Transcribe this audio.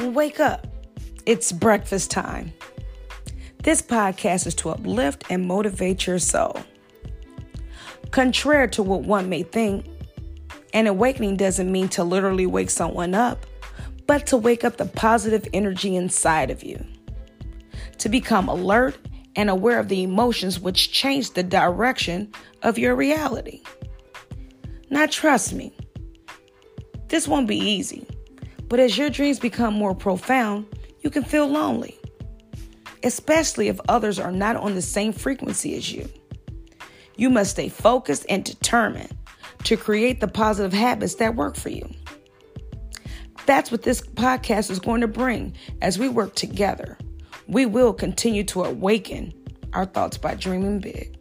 Wake up. It's breakfast time. This podcast is to uplift and motivate your soul. Contrary to what one may think, an awakening doesn't mean to literally wake someone up, but to wake up the positive energy inside of you. To become alert and aware of the emotions which change the direction of your reality. Now, trust me, this won't be easy, but as your dreams become more profound, you can feel lonely, especially if others are not on the same frequency as you. You must stay focused and determined to create the positive habits that work for you. That's what this podcast is going to bring as we work together. We will continue to awaken our thoughts by dreaming big.